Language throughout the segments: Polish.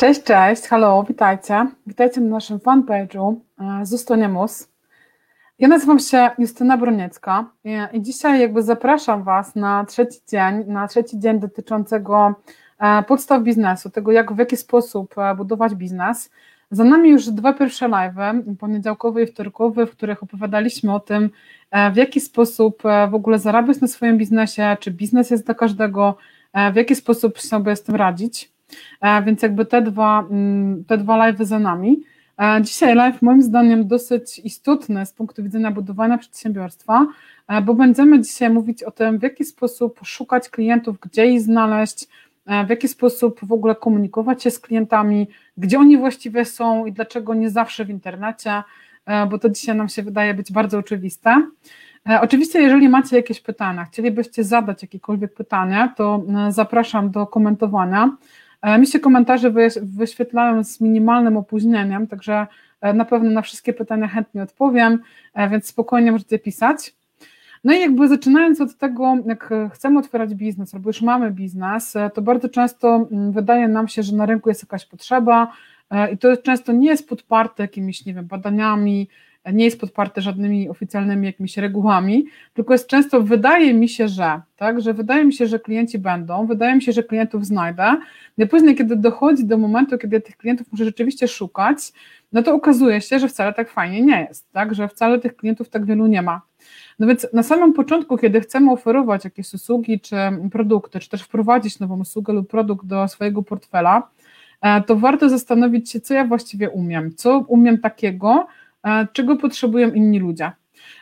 Cześć, cześć, halo, witajcie. Witajcie na naszym fanpage'u e, Zustoniamus. Ja nazywam się Justyna Broniecka i dzisiaj jakby zapraszam Was na trzeci dzień, na trzeci dzień dotyczącego e, podstaw biznesu, tego jak, w jaki sposób e, budować biznes. Za nami już dwa pierwsze live'y, poniedziałkowy i wtorkowy, w których opowiadaliśmy o tym, w jaki sposób w ogóle zarabiać na swoim biznesie, czy biznes jest dla każdego, w jaki sposób sobie z tym radzić. E, więc jakby te dwa, mm, te dwa live za nami. E, dzisiaj live moim zdaniem dosyć istotny z punktu widzenia budowania przedsiębiorstwa, e, bo będziemy dzisiaj mówić o tym, w jaki sposób szukać klientów, gdzie ich znaleźć, w jaki sposób w ogóle komunikować się z klientami, gdzie oni właściwie są i dlaczego nie zawsze w internecie, bo to dzisiaj nam się wydaje być bardzo oczywiste. Oczywiście, jeżeli macie jakieś pytania, chcielibyście zadać jakiekolwiek pytanie, to zapraszam do komentowania. E, mi się komentarze wyświetlają z minimalnym opóźnieniem, także e, na pewno na wszystkie pytania chętnie odpowiem, e, więc spokojnie możecie pisać. No i jakby zaczynając od tego, jak chcemy otwierać biznes albo już mamy biznes, to bardzo często mm, wydaje nam się, że na rynku jest jakaś potrzeba i to często nie jest podparte jakimiś, nie wiem, badaniami, nie jest podparte żadnymi oficjalnymi jakimiś regułami, tylko jest często, wydaje mi się, że, tak, że wydaje mi się, że klienci będą, wydaje mi się, że klientów znajdę, no później, kiedy dochodzi do momentu, kiedy tych klientów muszę rzeczywiście szukać, no to okazuje się, że wcale tak fajnie nie jest, tak, że wcale tych klientów tak wielu nie ma. No więc na samym początku, kiedy chcemy oferować jakieś usługi czy produkty, czy też wprowadzić nową usługę lub produkt do swojego portfela, e, to warto zastanowić się, co ja właściwie umiem, co umiem takiego, czego potrzebują inni ludzie.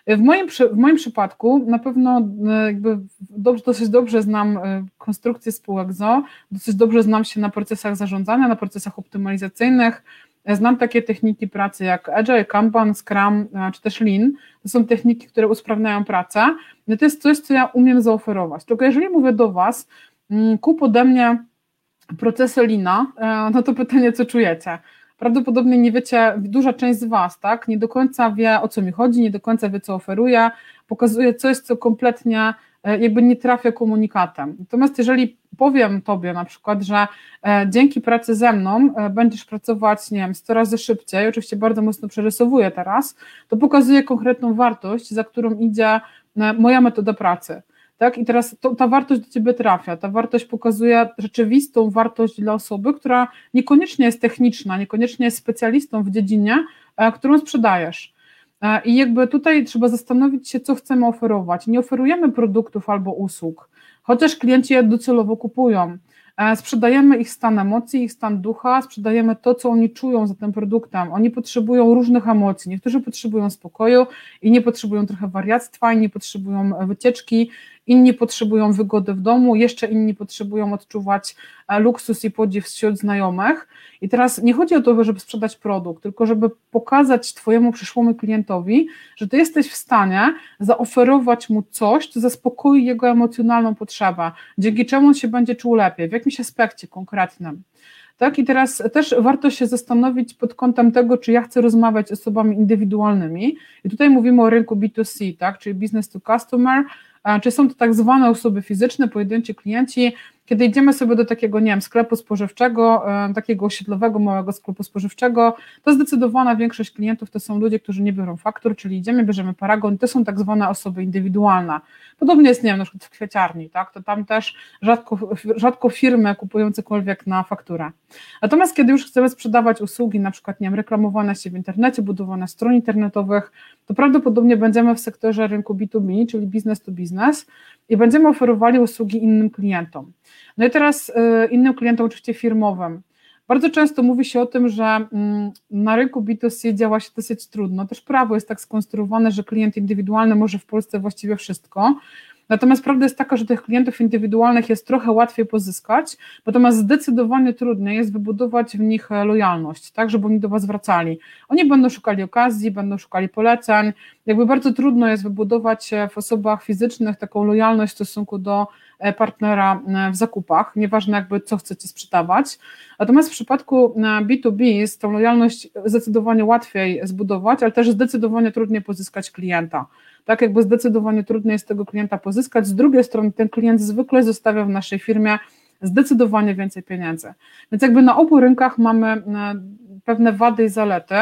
W moim, w moim przypadku na pewno e, jakby dobrze, dosyć dobrze znam e, konstrukcję spółek ZO, dosyć dobrze znam się na procesach zarządzania, na procesach optymalizacyjnych, e, znam takie techniki pracy jak Agile, Kanban, Scrum czy też Lean. To są techniki, które usprawniają pracę. No to jest coś, co ja umiem zaoferować. Tylko jeżeli mówię do Was, mm, kup ode mnie procesy Lina, no to pytanie, co czujecie? Prawdopodobnie nie wiecie, duża część z Was, tak, nie do końca wie o co mi chodzi, nie do końca wie co oferuje, pokazuje coś, co kompletnie e, jakby nie trafia komunikatem. Natomiast jeżeli powiem Tobie na przykład, że e, dzięki pracy ze mną e, będziesz pracować, nie wiem, 100 razy szybciej, oczywiście bardzo mocno przerysowuję teraz, to pokazuje konkretną wartość, za którą idzie moja metoda pracy. Tak? I teraz to, ta wartość do ciebie trafia. Ta wartość pokazuje rzeczywistą wartość dla osoby, która niekoniecznie jest techniczna, niekoniecznie jest specjalistą w dziedzinie, e, którą sprzedajesz. E, I jakby tutaj trzeba zastanowić się, co chcemy oferować. Nie oferujemy produktów albo usług, chociaż klienci je docelowo kupują. E, sprzedajemy ich stan emocji, ich stan ducha, sprzedajemy to, co oni czują za tym produktem. Oni potrzebują różnych emocji. Niektórzy potrzebują spokoju, inni potrzebują trochę wariactwa, inni potrzebują wycieczki, inni potrzebują wygody w domu, jeszcze inni potrzebują odczuwać e, luksus i podziw wśród znajomych. I teraz nie chodzi o to, żeby sprzedać produkt, tylko żeby pokazać Twojemu przyszłemu klientowi, że Ty jesteś w stanie zaoferować mu coś, co zaspokoi jego emocjonalną potrzebę, dzięki czemu on się będzie czuł lepiej, w jakimś aspekcie konkretnym. Tak, i teraz też warto się zastanowić pod kątem tego, czy ja chcę rozmawiać z osobami indywidualnymi. I tutaj mówimy o rynku B2C, tak, czyli business to customer, czy są to tak zwane osoby fizyczne, pojedynczy klienci, kiedy idziemy sobie do takiego, nie wiem, sklepu spożywczego, e, takiego osiedlowego, małego sklepu spożywczego, to zdecydowana większość klientów to są ludzie, którzy nie biorą faktur, czyli idziemy, bierzemy paragon, to są tak zwane osoby indywidualne. Podobnie jest, nie wiem, na przykład w kwieciarni, tak, to tam też rzadko, rzadko firmy kupują cokolwiek na fakturę. Natomiast kiedy już chcemy sprzedawać usługi, na przykład, nie wiem, reklamowane się w internecie, budowane stron internetowych, to prawdopodobnie będziemy w sektorze rynku B2B, czyli business to business i będziemy oferowali usługi innym klientom. No i teraz y, innym klientom, oczywiście firmowym. Bardzo często mówi się o tym, że mm, na rynku B2C działa się dosyć trudno. Też prawo jest tak skonstruowane, że klient indywidualny może w Polsce właściwie wszystko. Natomiast prawda jest taka, że tych klientów indywidualnych jest trochę łatwiej pozyskać, natomiast zdecydowanie trudniej jest wybudować w nich e, lojalność, tak, żeby oni do Was wracali. Oni będą szukali okazji, będą szukali poleceń. Jakby bardzo trudno jest wybudować e, w osobach fizycznych taką lojalność w stosunku do e, partnera w zakupach, nieważne jakby co chcecie sprzedawać. Natomiast w przypadku B2B jest tą lojalność zdecydowanie łatwiej zbudować, ale też zdecydowanie trudniej pozyskać klienta tak jakby zdecydowanie trudniej jest tego klienta pozyskać. Z drugiej strony ten klient zwykle zostawia w naszej firmie zdecydowanie więcej pieniędzy. Więc jakby na obu rynkach mamy pewne wady i zalety.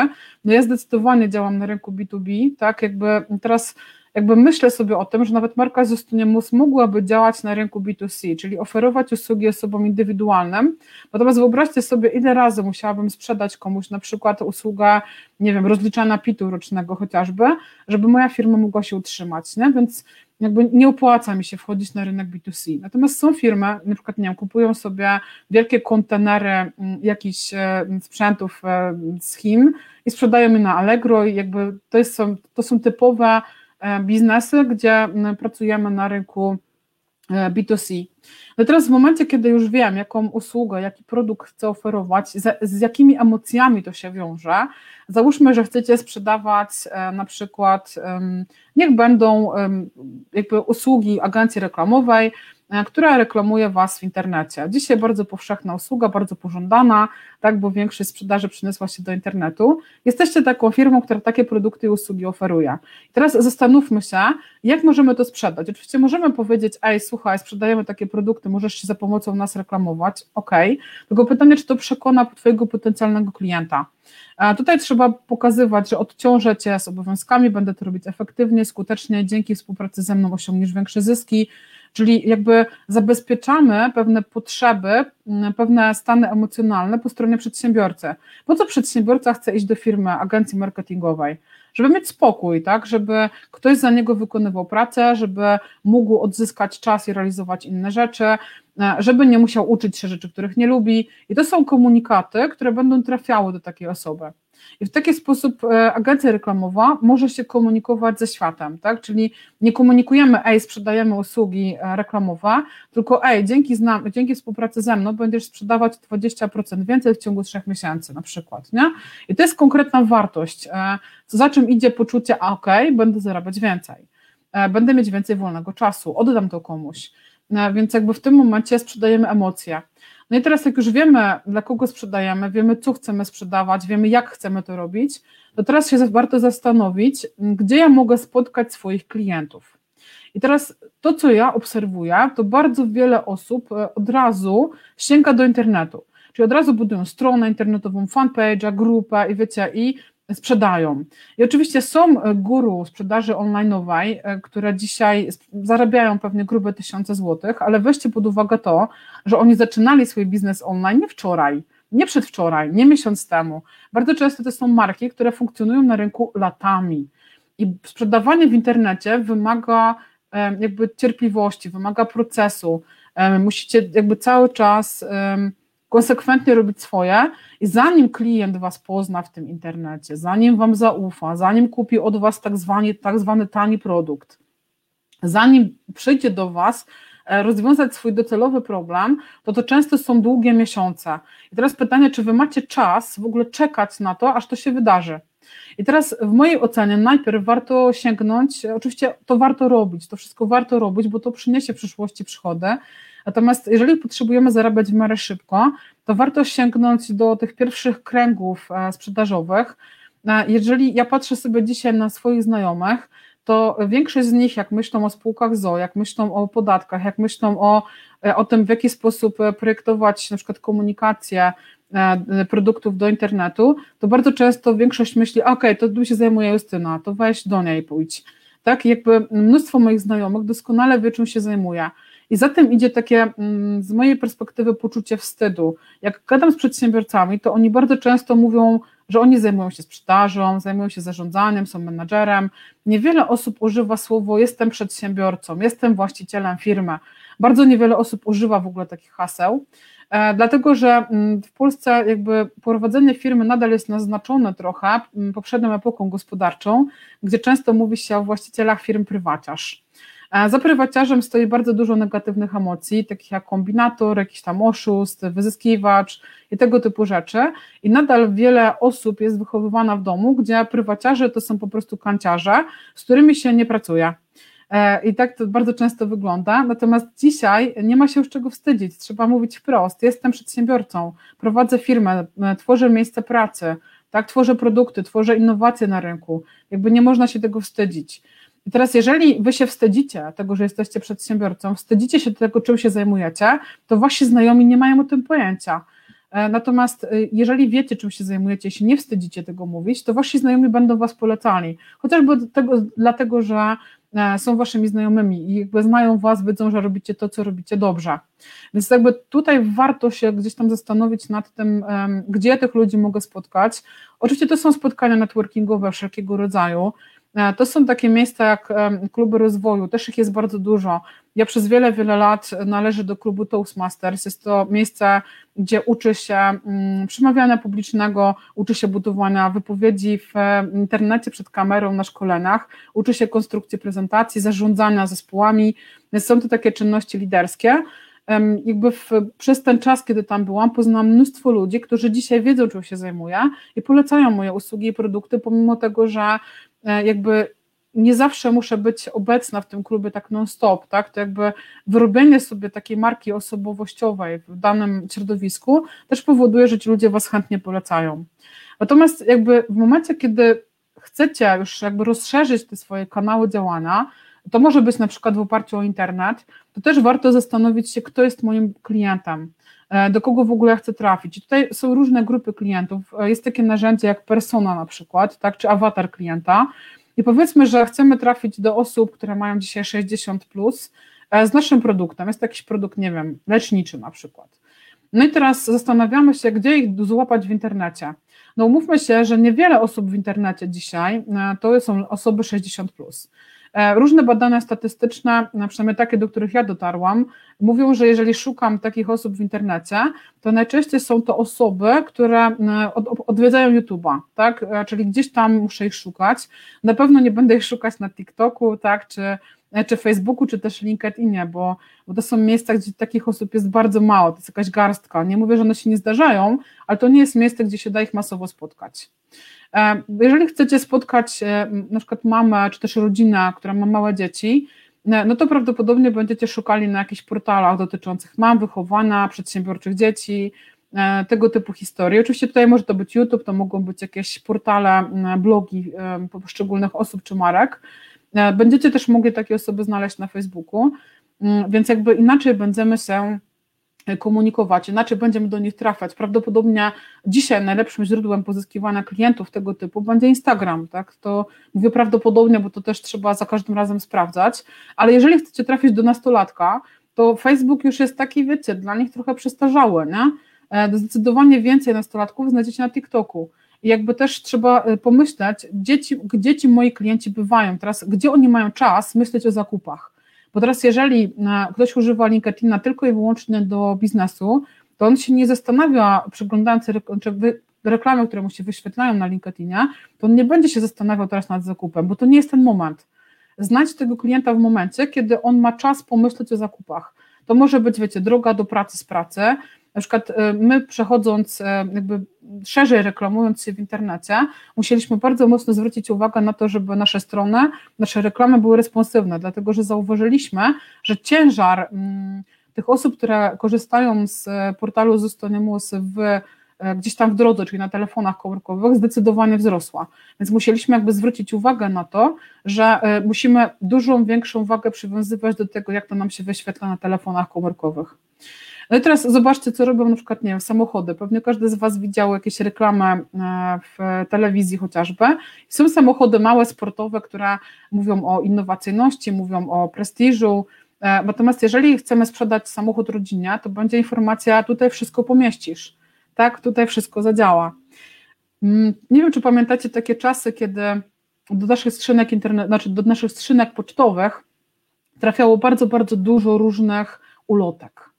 No ja zdecydowanie działam na rynku B2B, tak, jakby teraz jakby myślę sobie o tym, że nawet marka Mus mogłaby działać na rynku B2C, czyli oferować usługi osobom indywidualnym. Natomiast wyobraźcie sobie, ile razy musiałabym sprzedać komuś na przykład usługę, nie wiem, rozliczania PIT-u rocznego chociażby, żeby moja firma mogła się utrzymać, nie? Więc jakby nie opłaca mi się wchodzić na rynek B2C. Natomiast są firmy, na przykład, nie wiem, kupują sobie wielkie kontenery mm, jakichś e, sprzętów e, z Chin i sprzedają je na Allegro i jakby to, jest, to są typowe biznesy, gdzie pracujemy na rynku e, B2C. No teraz w momencie, kiedy już wiem, jaką usługę, jaki produkt chcę oferować, z, z jakimi emocjami to się wiąże, załóżmy, że chcecie sprzedawać e, na przykład, niech będą jakby usługi agencji reklamowej, E, która reklamuje Was w internecie. Dzisiaj bardzo powszechna usługa, bardzo pożądana, tak, bo większość sprzedaży przeniosła się do internetu. Jesteście taką firmą, która takie produkty i usługi oferuje. Teraz zastanówmy się, jak możemy to sprzedać. Oczywiście możemy powiedzieć, ej, słuchaj, sprzedajemy takie produkty, możesz się za pomocą nas reklamować, ok, tylko pytanie, czy to przekona Twojego potencjalnego klienta. A tutaj trzeba pokazywać, że odciążę Cię z obowiązkami, będę to robić efektywnie, skutecznie, dzięki współpracy ze mną osiągniesz większe zyski, Czyli jakby zabezpieczamy pewne potrzeby, pewne stany emocjonalne po stronie przedsiębiorcy. Po co przedsiębiorca chce iść do firmy, agencji marketingowej? Żeby mieć spokój, tak? Żeby ktoś za niego wykonywał pracę, żeby mógł odzyskać czas i realizować inne rzeczy, e, żeby nie musiał uczyć się rzeczy, których nie lubi. I to są komunikaty, które będą trafiały do takiej osoby. I w taki sposób e, agencja reklamowa może się komunikować ze światem, tak? Czyli nie komunikujemy, ej, sprzedajemy usługi e, reklamowe, tylko ej, dzięki, znam, dzięki współpracy ze mną będziesz sprzedawać 20% więcej w ciągu trzech miesięcy na przykład, nie? I to jest konkretna wartość, e, za czym idzie poczucie, a okej, okay, będę zarabiać więcej, będę mieć więcej wolnego czasu, oddam to komuś, więc jakby w tym momencie sprzedajemy emocje. No i teraz, jak już wiemy, dla kogo sprzedajemy, wiemy, co chcemy sprzedawać, wiemy, jak chcemy to robić, to teraz się warto zastanowić, gdzie ja mogę spotkać swoich klientów. I teraz to, co ja obserwuję, to bardzo wiele osób e, od razu sięga do internetu. Czyli od razu budują stronę internetową, fanpage'a, grupę i wiecie, i sprzedają. I oczywiście są e, guru sprzedaży online'owej, e, które dzisiaj zarabiają pewnie grube tysiące złotych, ale weźcie pod uwagę to, że oni zaczynali swój biznes online nie wczoraj, nie przedwczoraj, nie miesiąc temu. Bardzo często to są marki, które funkcjonują na rynku latami. I sprzedawanie w internecie wymaga jakby cierpliwości, wymaga procesu. Musicie jakby cały czas konsekwentnie robić swoje i zanim klient Was pozna w tym internecie, zanim Wam zaufa, zanim kupi od Was tak zwany, tak zwany tani produkt, zanim przyjdzie do Was e, rozwiązać swój docelowy problem, to to często są długie miesiące. I teraz pytanie, czy Wy macie czas w ogóle czekać na to, aż to się wydarzy? I teraz w mojej ocenie najpierw warto sięgnąć, oczywiście to warto robić, to wszystko warto robić, bo to przyniesie w przyszłości przychody, Natomiast jeżeli potrzebujemy zarabiać w miarę szybko, to warto sięgnąć do tych pierwszych kręgów e, sprzedażowych. E, jeżeli ja patrzę sobie dzisiaj na swoich znajomych, to większość z nich, jak myślą o spółkach ZO, jak myślą o podatkach, jak myślą o, e, o tym, w jaki sposób projektować na przykład komunikację produktów do internetu, to bardzo często większość myśli, ok, to tu się zajmuje Justyna, to weź do niej pójdź. Tak, jakby mnóstwo moich znajomych doskonale wie, czym się zajmuje. I za tym idzie takie, mm, z mojej perspektywy, poczucie wstydu. Jak gadam z przedsiębiorcami, to oni bardzo często mówią, że oni zajmują się sprzedażą, zajmują się zarządzaniem, są menadżerem. Niewiele osób używa słowo jestem przedsiębiorcą, jestem właścicielem firmy. Bardzo niewiele osób używa w ogóle takich haseł, e, dlatego że mm, w Polsce jakby prowadzenie firmy nadal jest naznaczone trochę mm, poprzednią epoką gospodarczą, gdzie często mówi się o właścicielach firm prywaciarz. Za prywaciarzem stoi bardzo dużo negatywnych emocji, takich jak kombinator, jakiś tam oszust, wyzyskiwacz i tego typu rzeczy. I nadal wiele osób jest wychowywana w domu, gdzie prywaciarze to są po prostu kanciarze, z którymi się nie pracuje. E, I tak to bardzo często wygląda. Natomiast dzisiaj nie ma się już czego wstydzić. Trzeba mówić wprost: jestem przedsiębiorcą, prowadzę firmę, e, tworzę miejsce pracy, tak, tworzę produkty, tworzę innowacje na rynku. Jakby nie można się tego wstydzić. I teraz, jeżeli wy się wstydzicie tego, że jesteście przedsiębiorcą, wstydzicie się tego, czym się zajmujecie, to wasi znajomi nie mają o tym pojęcia. E, natomiast e, jeżeli wiecie, czym się zajmujecie, jeśli nie wstydzicie tego mówić, to wasi znajomi będą was polecali. Chociażby tego, dlatego, że e, są waszymi znajomymi i jakby znają was, wiedzą, że robicie to, co robicie dobrze. Więc jakby tutaj warto się gdzieś tam zastanowić nad tym, gdzie tych ludzi mogę spotkać. Oczywiście to są spotkania networkingowe wszelkiego rodzaju, to są takie miejsca jak kluby rozwoju, też ich jest bardzo dużo. Ja przez wiele, wiele lat należę do klubu Toastmasters. Jest to miejsce, gdzie uczy się mm, przemawiania publicznego, uczy się budowania wypowiedzi w internecie przed kamerą na szkoleniach, uczy się konstrukcji prezentacji, zarządzania zespołami. Są to takie czynności liderskie jakby w, przez ten czas, kiedy tam byłam, poznałam mnóstwo ludzi, którzy dzisiaj wiedzą, czym się zajmuję i polecają moje usługi i produkty, pomimo tego, że E, jakby nie zawsze muszę być obecna w tym klubie tak non-stop, tak? To jakby wyrobienie sobie takiej marki osobowościowej w danym środowisku też powoduje, że ci ludzie was chętnie polecają. Natomiast jakby w momencie, kiedy chcecie już jakby rozszerzyć te swoje kanały działania, to może być na przykład w oparciu o internet, to też warto zastanowić się, kto jest moim klientem, e, do kogo w ogóle chcę trafić. I tutaj są różne grupy klientów. E, jest takie narzędzie jak persona na przykład, tak, czy awatar klienta. I powiedzmy, że chcemy trafić do osób, które mają dzisiaj 60 plus e, z naszym produktem. Jest jakiś produkt, nie wiem, leczniczy na przykład. No i teraz zastanawiamy się, gdzie ich złapać w internecie. No umówmy się, że niewiele osób w internecie dzisiaj to są osoby 60 plus. E, różne badania statystyczne, przynajmniej takie, do których ja dotarłam, mówią, że jeżeli szukam takich osób w internecie, to najczęściej są to osoby, które e, odwiedzają YouTube'a, tak? E, czyli gdzieś tam muszę ich szukać. Na pewno nie będę ich szukać na TikToku, tak? Czy czy Facebooku, czy też LinkedInie, bo, bo to są miejsca, gdzie takich osób jest bardzo mało, to jest jakaś garstka. Nie mówię, że one się nie zdarzają, ale to nie jest miejsce, gdzie się da ich masowo spotkać. E, jeżeli chcecie spotkać e, na przykład mamę, czy też rodzinę, która ma małe dzieci, e, no to prawdopodobnie będziecie szukali na jakichś portalach dotyczących mam, wychowania, przedsiębiorczych dzieci, tego typu historii. Oczywiście tutaj może to być YouTube, to mogą być jakieś portale, blogi poszczególnych osób czy marek. Będziecie też mogli takie osoby znaleźć na Facebooku, więc jakby inaczej będziemy się komunikować, inaczej będziemy do nich trafiać. Prawdopodobnie dzisiaj najlepszym źródłem pozyskiwania klientów tego typu będzie Instagram, tak? To mówię prawdopodobnie, bo to też trzeba za każdym razem sprawdzać, ale jeżeli chcecie trafić do nastolatka, to Facebook już jest taki, wiecie, dla nich trochę przestarzały, nie? E, zdecydowanie więcej nastolatków znajdziecie na TikToku. I jakby też trzeba e, pomyśleć, gdzie ci, gdzie ci moi klienci bywają teraz, gdzie oni mają czas myśleć o zakupach bo teraz, jeżeli e, ktoś używa LinkedIna tylko i wyłącznie do biznesu, to on się nie zastanawia, przeglądając reklamy, które mu się wyświetlają na LinkedInie, to on nie będzie się zastanawiał teraz nad zakupem, bo to nie jest ten moment. Znajdź tego klienta w momencie, kiedy on ma czas pomyśleć o zakupach. To może być, wiecie, droga do pracy z pracy, na przykład y, my przechodząc, y, jakby szerzej reklamując się w internecie, musieliśmy bardzo mocno zwrócić uwagę na to, żeby nasze strony, nasze reklamy były responsywne, dlatego że zauważyliśmy, że ciężar mm, tych osób, które korzystają z portalu Zostanimus w gdzieś tam w drodze, czyli na telefonach komórkowych, zdecydowanie wzrosła. Więc musieliśmy jakby zwrócić uwagę na to, że musimy dużą, większą wagę przywiązywać do tego, jak to nam się wyświetla na telefonach komórkowych. No i teraz zobaczcie, co robią na przykład, nie wiem, samochody. Pewnie każdy z Was widział jakieś reklamy e, w telewizji chociażby. Są samochody małe, sportowe, które mówią o innowacyjności, mówią o prestiżu. E, natomiast jeżeli chcemy sprzedać samochód rodzinie, to będzie informacja, tutaj wszystko pomieścisz, tak, tutaj wszystko zadziała. Mm, nie wiem, czy pamiętacie takie czasy, kiedy do naszych skrzynek internet, znaczy do naszych skrzynek pocztowych trafiało bardzo, bardzo dużo różnych ulotek.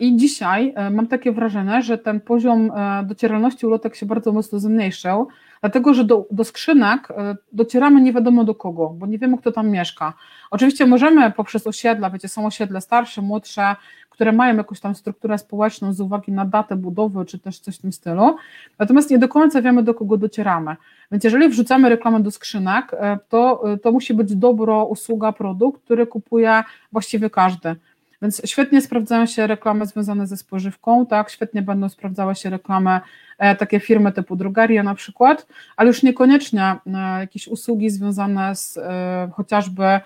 I dzisiaj e, mam takie wrażenie, że ten poziom e, docieralności ulotek się bardzo mocno zmniejszył, dlatego że do, do skrzynek e, docieramy nie wiadomo do kogo, bo nie wiemy, kto tam mieszka. Oczywiście możemy poprzez osiedla, wiecie, są osiedle starsze, młodsze, które mają jakąś tam strukturę społeczną z uwagi na datę budowy, czy też coś w tym stylu, natomiast nie do końca wiemy, do kogo docieramy. Więc jeżeli wrzucamy reklamę do skrzynek, to, to musi być dobro, usługa, produkt, który kupuje właściwie każdy. Więc świetnie sprawdzają się reklamy związane ze spożywką, tak, świetnie będą sprawdzały się reklamy e, takie firmy typu drogeria na przykład, ale już niekoniecznie e, jakieś usługi związane z e, chociażby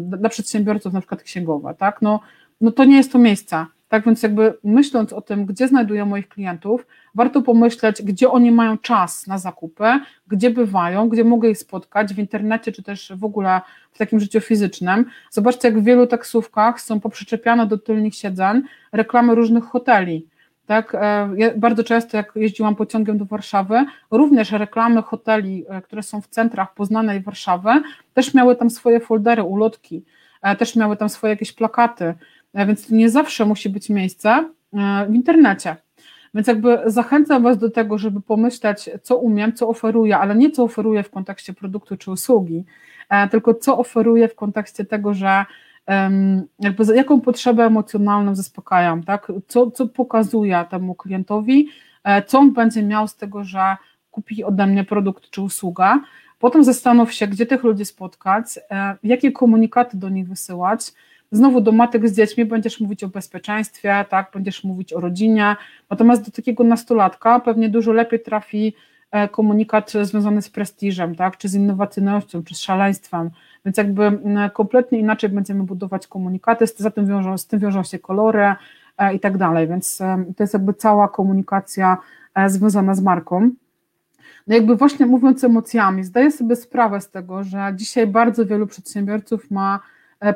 dla przedsiębiorców, na przykład księgowe, tak, no, no to nie jest to miejsce, tak więc jakby myśląc o tym, gdzie znajduję moich klientów, warto pomyśleć, gdzie oni mają czas na zakupy, gdzie bywają, gdzie mogę ich spotkać w internecie, czy też w ogóle w takim życiu fizycznym. Zobaczcie, jak w wielu taksówkach są poprzyczepiane do tylnych siedzeń reklamy różnych hoteli. Tak, e, ja bardzo często, jak jeździłam pociągiem do Warszawy, również reklamy hoteli, e, które są w centrach Poznanej Warszawy, też miały tam swoje foldery, ulotki, e, też miały tam swoje jakieś plakaty, więc to nie zawsze musi być miejsce w internecie. Więc jakby zachęcam Was do tego, żeby pomyśleć, co umiem, co oferuję, ale nie co oferuję w kontekście produktu czy usługi, e, tylko co oferuję w kontekście tego, że jakby jaką potrzebę emocjonalną zaspokajam, tak? co, co pokazuję temu klientowi, e, co on będzie miał z tego, że kupi ode mnie produkt czy usługę. Potem zastanów się, gdzie tych ludzi spotkać, e, jakie komunikaty do nich wysyłać, Znowu do matek z dziećmi będziesz mówić o bezpieczeństwie, tak, będziesz mówić o rodzinie, natomiast do takiego nastolatka pewnie dużo lepiej trafi e, komunikat związany z prestiżem, tak, czy z innowacyjnością, czy z szaleństwem, więc jakby kompletnie inaczej będziemy budować komunikaty, z tym wiążą, z tym wiążą się kolory e, i tak dalej, więc e, to jest jakby cała komunikacja związana z marką. No jakby właśnie mówiąc emocjami, zdaję sobie sprawę z tego, że dzisiaj bardzo wielu przedsiębiorców ma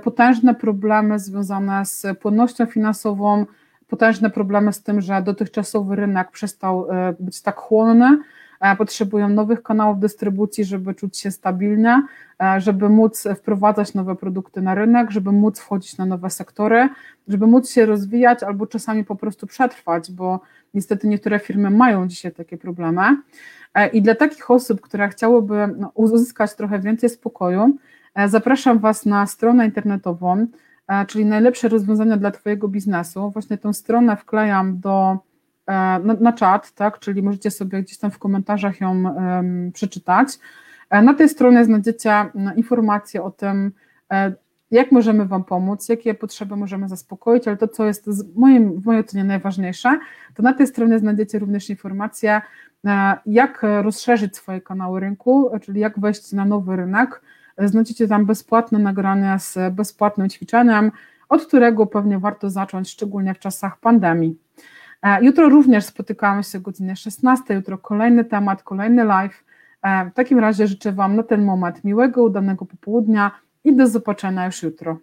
potężne problemy związane z płynnością finansową, potężne problemy z tym, że dotychczasowy rynek przestał e, być tak chłonny, e, potrzebują nowych kanałów dystrybucji, żeby czuć się stabilnie, żeby móc wprowadzać nowe produkty na rynek, żeby móc wchodzić na nowe sektory, żeby móc się rozwijać albo czasami po prostu przetrwać, bo niestety niektóre firmy mają dzisiaj takie problemy. I dla takich osób, które chciałyby no, uzyskać trochę więcej spokoju, E, zapraszam Was na stronę internetową, e, czyli najlepsze rozwiązania dla Twojego biznesu. Właśnie tę stronę wklejam do, e, na, na czat, tak, czyli możecie sobie gdzieś tam w komentarzach ją um, przeczytać. Na tej stronie znajdziecie informacje o tym, jak możemy Wam pomóc, jakie potrzeby możemy zaspokoić, ale to, co jest w, moim, w mojej ocenie najważniejsze, to na tej stronie znajdziecie również informacje, jak rozszerzyć swoje kanały rynku, czyli jak wejść na nowy rynek, Znajdziecie tam bezpłatne nagrania z bezpłatnym ćwiczeniem, od którego pewnie warto zacząć, szczególnie w czasach pandemii. E, jutro również spotykamy się o godzinie 16, jutro kolejny temat, kolejny live. E, w takim razie życzę Wam na ten moment miłego, udanego popołudnia i do zobaczenia już jutro.